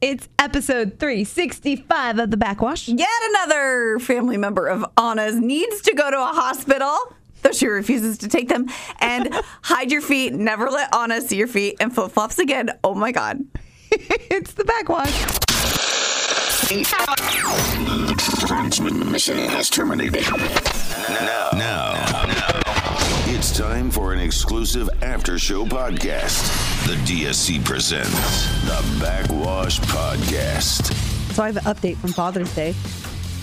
It's episode 365 of The Backwash. Yet another family member of Anna's needs to go to a hospital, though she refuses to take them. And hide your feet. Never let Anna see your feet and flip flops again. Oh my God. it's The Backwash. Transmission has terminated. Now, now, it's time for an exclusive after show podcast. The DSC presents the Backwash Podcast. So I have an update from Father's Day.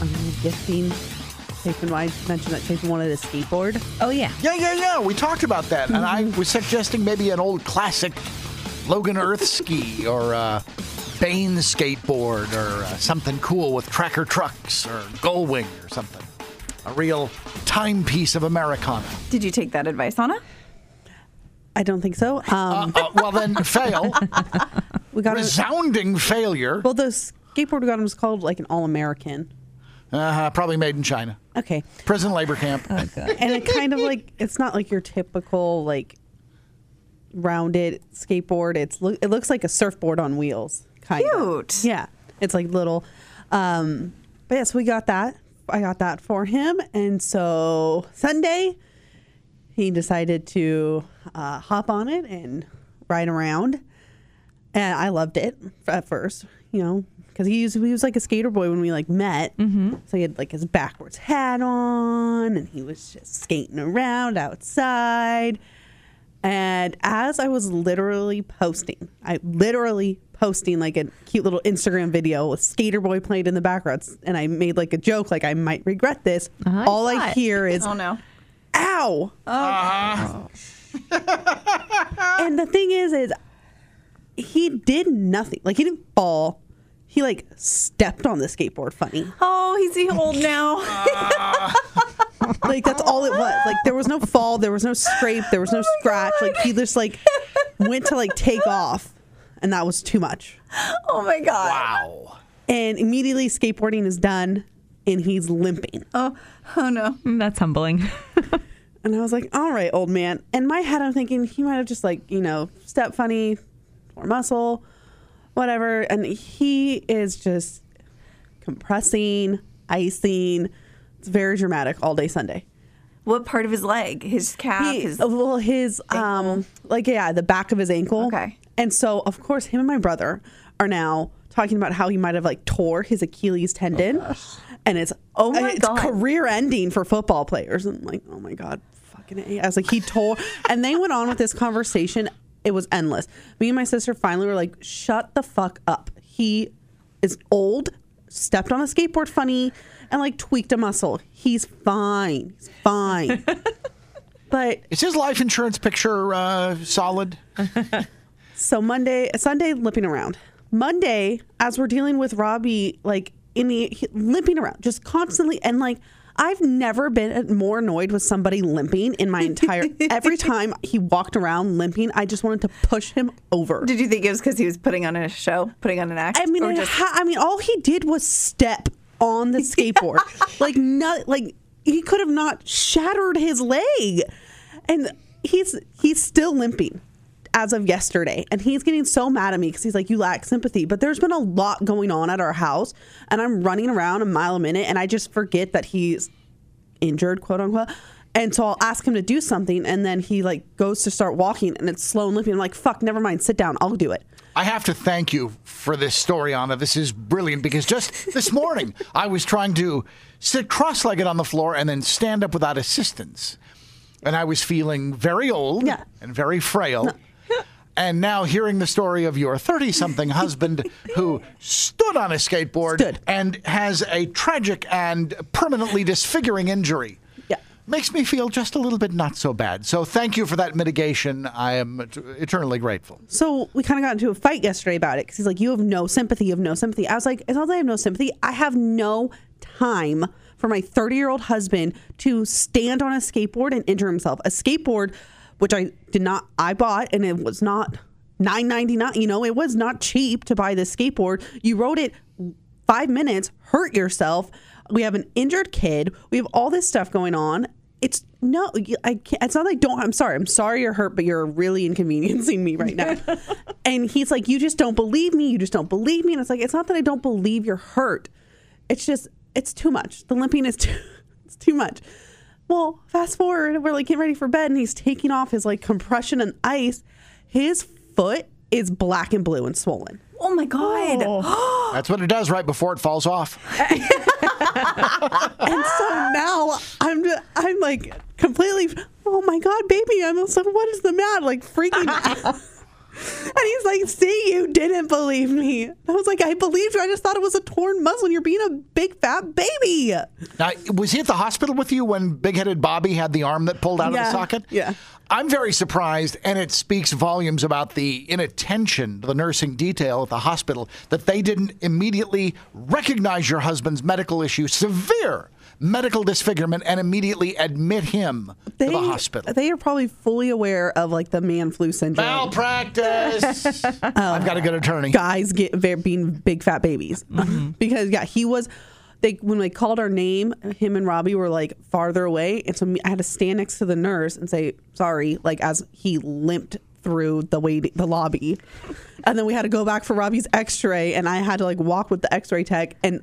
Um, gifting. Chapin, I mentioned that Chapin wanted a skateboard. Oh, yeah. Yeah, yeah, yeah. We talked about that, and I was suggesting maybe an old classic Logan Earth ski or uh, Bane skateboard or uh, something cool with tracker trucks or Gullwing or something. A real timepiece of Americana. Did you take that advice, Anna? I don't think so. Um, Uh, well, then fail. we got a, Resounding failure. well, the skateboard we got him was called like an All American. Uh-huh, probably made in China. Okay, Prison labor camp. Oh, and it kind of like it's not like your typical like rounded skateboard. It's lo- it looks like a surfboard on wheels. Kind Cute. Of. Yeah, it's like little. Um, but yes, we got that. I got that for him, and so Sunday he decided to uh, hop on it and ride around, and I loved it at first. You know, because he was, he was like a skater boy when we like met. Mm-hmm. So he had like his backwards hat on, and he was just skating around outside. And as I was literally posting, I literally posting like a cute little Instagram video with Sk8er Boi playing in the background, and I made like a joke, like I might regret this. I All I thought- hear is Oh no. ow. Oh, ah. and the thing is, is he did nothing. Like he didn't fall. He like stepped on the skateboard funny. Oh, he's he old now. Ah. Like that's all it was. Like there was no fall, there was no scrape, there was no oh scratch. Like he just like went to like take off, and that was too much. oh my God. Wow. And immediately skateboarding is done, and he's limping. Oh, oh no. Mm, That's humbling. And I was like, all right, old man. In my head, I'm thinking he might have just like, you know, step funny or muscle, whatever. And he is just compressing, icing. It's very dramatic all day Sunday. What part of his leg? His calf? He, his... well, his, um, like, yeah, the back of his ankle. Okay. And so, of course, him and my brother are now talking about how he might have like tore his Achilles tendon. and it's, Oh my it's God. career ending for football players. And I'm like, oh my God, fucking A. I was like, he tore. and they went on with this conversation. It was endless. Me and my sister finally were like, shut the fuck up. He is old, stepped on a skateboard funny, and like tweaked a muscle. He's fine. He's fine. but Is his life insurance picture uh, solid? So Monday, Sunday, limping around. Monday, as we're dealing with Robbie, like in the he- limping around, just constantly, and like I've never been more annoyed with somebody limping in my entire. every time he walked around limping, I just wanted to push him over. Did you think it was because he was putting on a show, putting on an act? I mean, or just ha- I mean, all he did was step on the skateboard, like not like he could have not shattered his leg, and he's he's still limping as of yesterday, and he's getting so mad at me because he's like, "You lack sympathy." But there's been a lot going on at our house, and I'm running around a mile a minute, and I just forget that he's injured, quote unquote. And so I'll ask him to do something, and then he like goes to start walking, and it's slow and limping. I'm like, "Fuck, never mind. Sit down. I'll do it." I have to thank you for this story, Anna. This is brilliant because just this morning I was trying to sit cross legged on the floor and then stand up without assistance. And I was feeling very old Yeah. and very frail. And now hearing the story of your 30 something husband who stood on a skateboard Stood. and has a tragic and permanently disfiguring injury. Yeah. makes me feel just a little bit not so bad. So thank you for that mitigation. I am et- eternally grateful. So we kind of got into a fight yesterday about it because he's like, "You have no sympathy. You have no sympathy." I was like, "It's not that I have no sympathy. I have no time for my 30 year old husband to stand on a skateboard and injure himself. A skateboard, which I did not, I bought, and it was not 9.99. You know, it was not cheap to buy this skateboard. You rode it five minutes, hurt yourself. We have an injured kid. We have all this stuff going on. It's no, I can't, it's not like don't. I'm sorry. I'm sorry you're hurt, but you're really inconveniencing me right now. and he's like, you just don't believe me. You just don't believe me. And it's like, it's not that I don't believe you're hurt. It's just, it's too much. The limping is too, it's too much. Well, fast forward, we're like getting ready for bed, and he's taking off his like compression and ice. His foot is black and blue and swollen. Oh my god. Oh. That's what it does right before it falls off. And so now I'm just, I'm like completely, oh my God, baby. I'm also, what is the matter? Like freaking out. And he's like, see, you didn't believe me. I was like, I believed you. I just thought it was a torn muscle you're being a big fat baby. Now, was he at the hospital with you when big headed Bobby had the arm that pulled out of Yeah, the socket? yeah. I'm very surprised, and it speaks volumes about the inattention to the nursing detail at the hospital that they didn't immediately recognize your husband's medical issue, severe medical disfigurement, and immediately admit him to the hospital. They are probably fully aware of like the man flu syndrome. Malpractice. Um, I've got a good attorney. guys get very, being big fat babies mm-hmm. because yeah he was they when they called our name him and robbie were like farther away and so i had to stand next to the nurse and say sorry like as he limped through the wait the lobby and then we had to go back for robbie's x-ray and i had to like walk with the x-ray tech and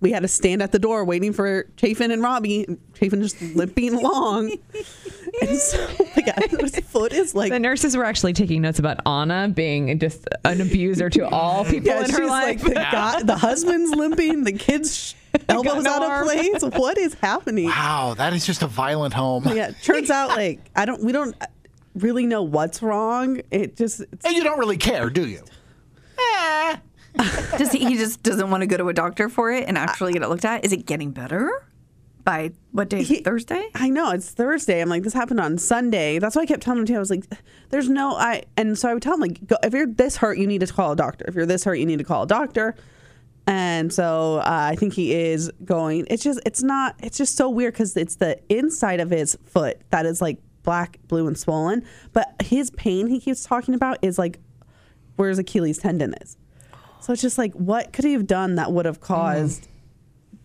we had to stand at the door waiting for Chafin and Robbie. and Chafin just limping along. and so, yeah, his foot is like The nurses were actually taking notes about Anna being just an abuser to all people Yeah, in her life. like the guy, the husband's limping, the kid's elbows no out of place. What is happening? Wow, that is just a violent home. Yeah, turns out like I don't, we don't really know what's wrong. It just, it's, And you don't really care, do you? Eh. Does he, he just doesn't want to go to a doctor for it and actually get it looked at? Is it getting better? By what day? is it, He- Thursday? I know it's Thursday. I'm like, this happened on Sunday. That's why I kept telling him too. I was like, there's no, I, and so I would tell him like, go, if you're this hurt, you need to call a doctor. If you're this hurt, you need to call a doctor. And so uh, I think he is going. It's just, it's not, it's just so weird because it's the inside of his foot that is like black, blue, and swollen. But his pain he keeps talking about is like where his Achilles tendon is. So it's just like, what could he have done that would have caused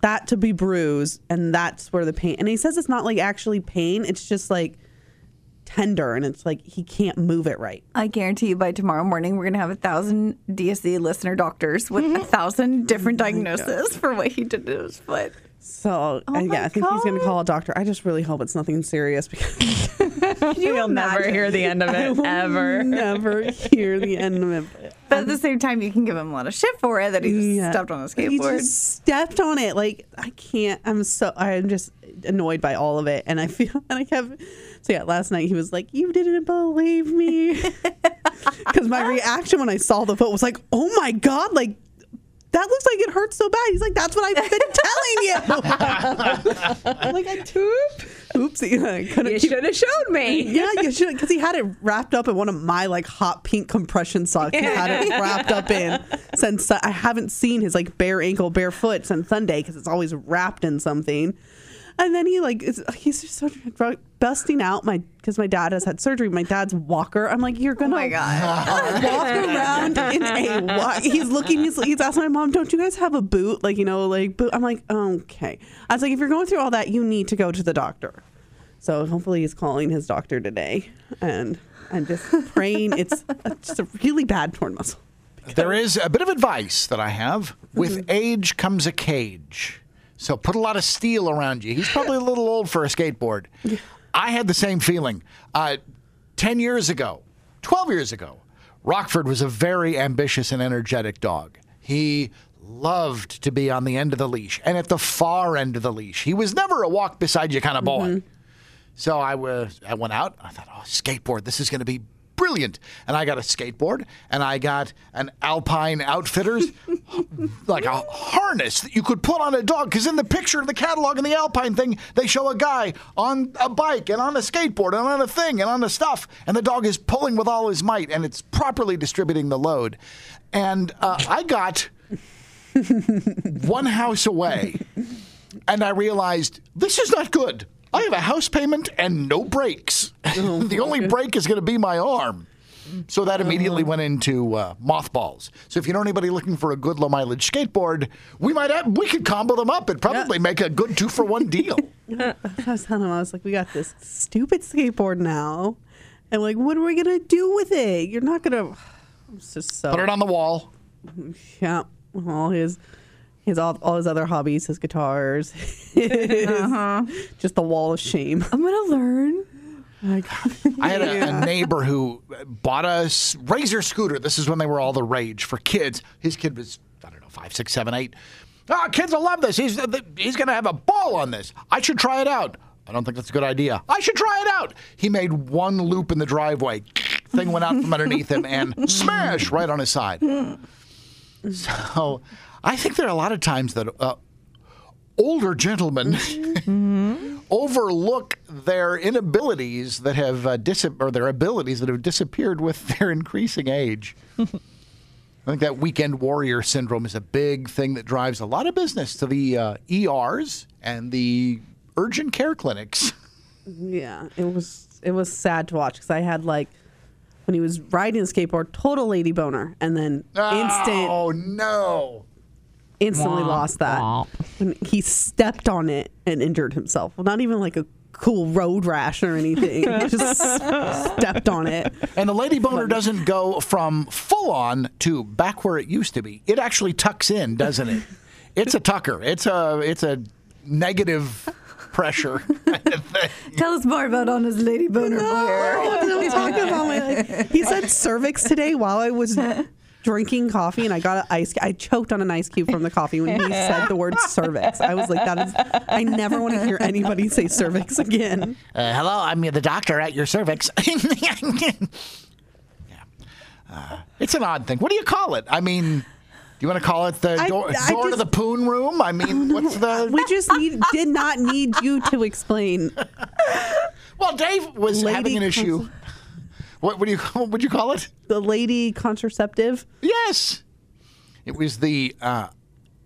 that to be bruised? And that's where the pain. And he says it's not like actually pain, it's just like tender. And it's like he can't move it right. I guarantee you by tomorrow morning, we're going to have a thousand DSC listener doctors with a thousand oh different diagnoses for what he did to his foot. So oh my yeah, I think he's going to call a doctor. I just really hope it's nothing serious because You'll never hear the end of it will ever. never hear the end of it. But at the same time, you can give him a lot of shit for it that he just Yeah. stepped on a skateboard. He just stepped on it. Like I can't. I'm so. I'm just annoyed by all of it, and I feel. And I kept. So yeah, last night he was like, "You didn't believe me," because my reaction when I saw the foot was like, "Oh my god!" Like that looks like it hurts so bad. He's like, "That's what I've been telling you." I'm like I toop. Oopsie, I You should have showed me. yeah, you should because he had it wrapped up in one of my like hot pink compression socks. He had it wrapped up in since uh, I haven't seen his like bare ankle, bare foot since Sunday because it's always wrapped in something. And then he like is, he's just so drunk, busting out my because my dad has had surgery. My dad's walker. I'm like, you're oh gonna my God. walk around in a walk. He's looking. He's he's asking my mom, "Don't you guys have a boot? Like you know, like boot." I'm like, okay. I was like, if you're going through all that, you need to go to the doctor. So hopefully he's calling his doctor today, and I'm just praying it's a, just a really bad torn muscle. There is a bit of advice that I have. With mm-hmm. age comes a cage. So put a lot of steel around you. He's probably a little old for a skateboard. I had the same feeling. Uh, 10 years ago, 12 years ago, Rockford was a very ambitious and energetic dog. He loved to be on the end of the leash and at the far end of the leash. He was never a walk beside you kind of boy. So I was I went out. I thought, oh, skateboard, this is going to be brilliant. And I got a skateboard and I got an Alpine Outfitters, like a harness that you could put on a dog. Because in the picture in the catalog in the Alpine thing, they show a guy on a bike and on a skateboard and on a thing and on the stuff. And the dog is pulling with all his might and it's properly distributing the load. And uh, I got one house away and I realized this is not good. I have a house payment and no brakes. the only brake is going to be my arm. So that immediately went into uh, mothballs. So if you know anybody looking for a good low mileage skateboard, we might have, we could combo them up and probably make a good two for one deal. I was telling him, I was like, we got this stupid skateboard now. And like, what are we going to do with it? You're not going to. So. Put it on the wall. Yeah. All his. His all, all his other hobbies, his guitars, his- just the wall of shame. I'm gonna learn. Like, I had a, a neighbor who bought a Razor scooter. This is when they were all the rage for kids. His kid was, I don't know, five, six, seven, eight. Ah, kids will love this. He's he's going to have a ball on this. I should try it out. I don't think that's a good idea. I should try it out. He made one loop in the driveway. Thing went out from underneath him and smash right on his side. So I think there are a lot of times that uh, older gentlemen overlook their inabilities that have uh, dis- or their abilities that have disappeared with their increasing age. I think that weekend warrior syndrome is a big thing that drives a lot of business to the uh, ERs and the urgent care clinics. yeah, it was it was sad to watch because I had like when he was riding the skateboard, total lady boner, and then instant Oh no! Instantly lost that when he stepped on it and injured himself. Well, not even like a cool road rash or anything. He just stepped on it. And the lady boner doesn't go from full on to back where it used to be. It actually tucks in, doesn't it? It's a tucker. It's a it's a negative pressure kind of thing. Tell us more about Anna's lady boner boy. I'm talking about my, like, he said cervix today while I was drinking coffee and I got an ice I choked on an ice cube from the coffee when he said the word cervix. I was like, that is I never want to hear anybody say cervix again. Uh, hello, I'm the doctor at your cervix. yeah. Uh, it's an odd thing. What do you call it? I mean, do you want to call it the I- door, I door to the poon room? I mean, what's the. We just need, did not need you to explain. Well, Dave was Lady having an issue. Cons- What would you what would you call it? The lady contraceptive. Yes, it was the uh,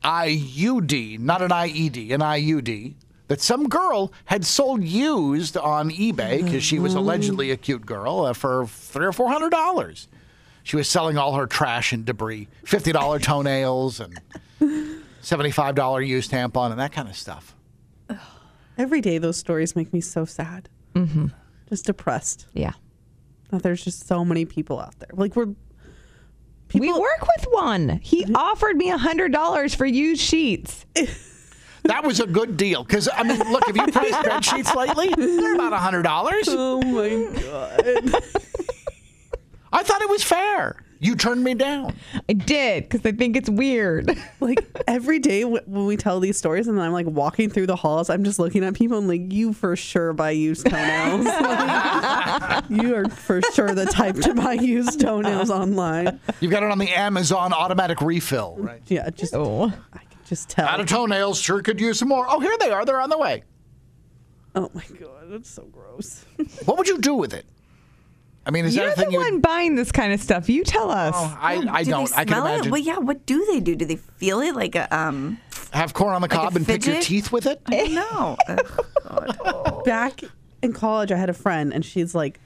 IUD, not an IED, an IUD that some girl had sold used on eBay because she was allegedly a cute girl uh, for three or four hundred dollars. She was selling all her trash and debris, fifty dollar toenails and seventy five dollar used tampon and that kind of stuff. Every day those stories make me so sad. Mm-hmm. Just depressed. Yeah. That there's just so many people out there. Like we're we work with one. He offered me a hundred dollars for used sheets. That was a good deal because I mean, look, have you priced bed sheets lately? They're about a hundred dollars. Oh my god. I thought it was fair. You turned me down. I did because I think it's weird. like every day w- when we tell these stories and then I'm like walking through the halls, I'm just looking at people and like, you for sure buy used toenails. Like, you are for sure the type to buy used toenails online. You've got it on the Amazon automatic refill, right? Yeah, just Oh. I can just tell. Out of toenails, sure could use some more. Oh, here they are. They're on the way. oh my god, that's so gross. What would you do with it? I mean, is You're that a the you? one buying this kind of stuff. You tell us. Oh, I, I do don't. They I can smell imagine. It? Well, yeah. What do they do? Do they feel it like a um? Have corn on the Like a cob and pick your fidget? teeth with it. I don't know. Ugh. Back in college, I had a friend and she's like,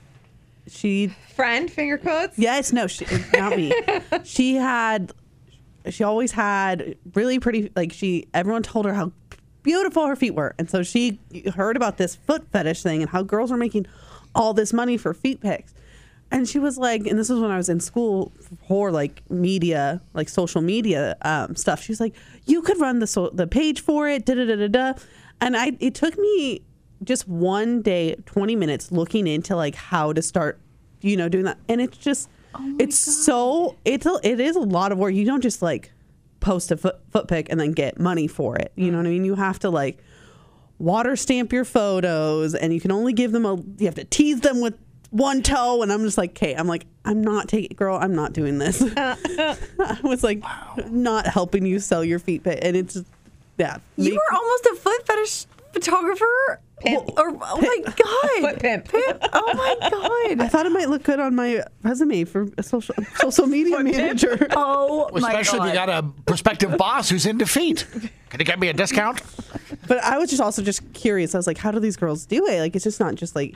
she Friend, finger quotes. Yes, no, she, not me. she had, she always had really pretty. Like she, everyone told her how beautiful her feet were, and so she heard about this foot fetish thing and how girls were making all this money for feet pics. And she was like, and this was when I was in school for like media, like social media um, stuff. She was like, you could run the so- the page for it, da da da da da. And I, it took me just one day, twenty minutes looking into like how to start, you know, doing that. And it's just, it's so, it's a, it is a lot of work. You don't just like post a foot, foot pic and then get money for it. You know what I mean? You have to like water stamp your photos and you can only give them a you have to tease them with one toe, and I'm just like, okay, I'm like, I'm not taking, girl, I'm not doing this. I was like, not helping you sell your feet, but and it's yeah. You make- were almost a foot fetish photographer. Pimp. Or, oh my god. Foot pimp. Oh my god! I thought it might look good on my resume for a social social media manager. Oh my Especially god. if you got a prospective boss who's into feet. Can you get me a discount? But I was just also just curious. I was like, how do these girls do it? Like, it's just not just like,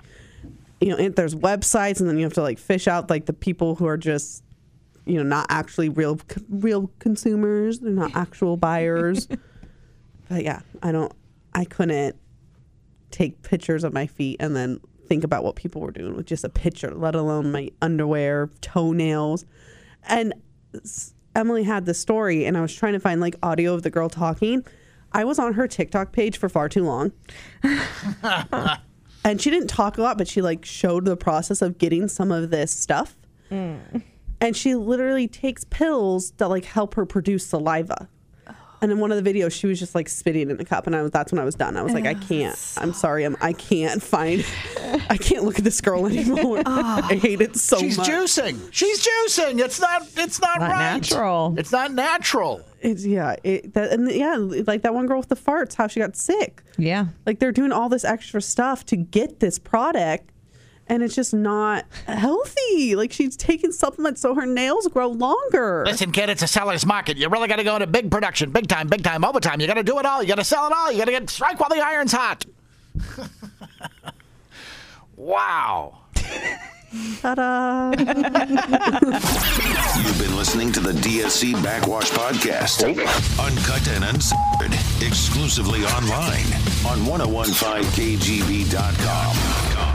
you know, there's websites, and then you have to like fish out like the people who are just, you know, not actually real real consumers. They're not actual buyers. but yeah, I don't. I couldn't take pictures of my feet and then think about what people were doing with just a picture, let alone my underwear, toenails, and Emily had this story, and I was trying to find like audio of the girl talking. I was on her TikTok page for far too long. and she didn't talk a lot, but she like showed the process of getting some of this stuff. Mm. And she literally takes pills that like help her produce saliva. And in one of the videos, she was just like spitting in a cup, and I was that's when I was done. I was like, I can't. I'm sorry, I'm I can't find. I can't look at this girl anymore. I hate it so much. She's much. juicing. She's juicing. It's not. It's not, Not right. natural. It's not natural. It's yeah, it, that, and yeah, like that one girl with the farts, how she got sick. Yeah. Like they're doing all this extra stuff to get this product, and it's just not healthy. Like she's taking supplements so her nails grow longer. Listen, kid, it's a seller's market. You really got to go into big production, big time, big time, overtime. You got to do it all. You got to sell it all. You got to get strike while the iron's hot. wow. Ta-da! You've been listening to the DSC Backwash Podcast. Uncut and uncensored. Exclusively online on 1015kgb.com.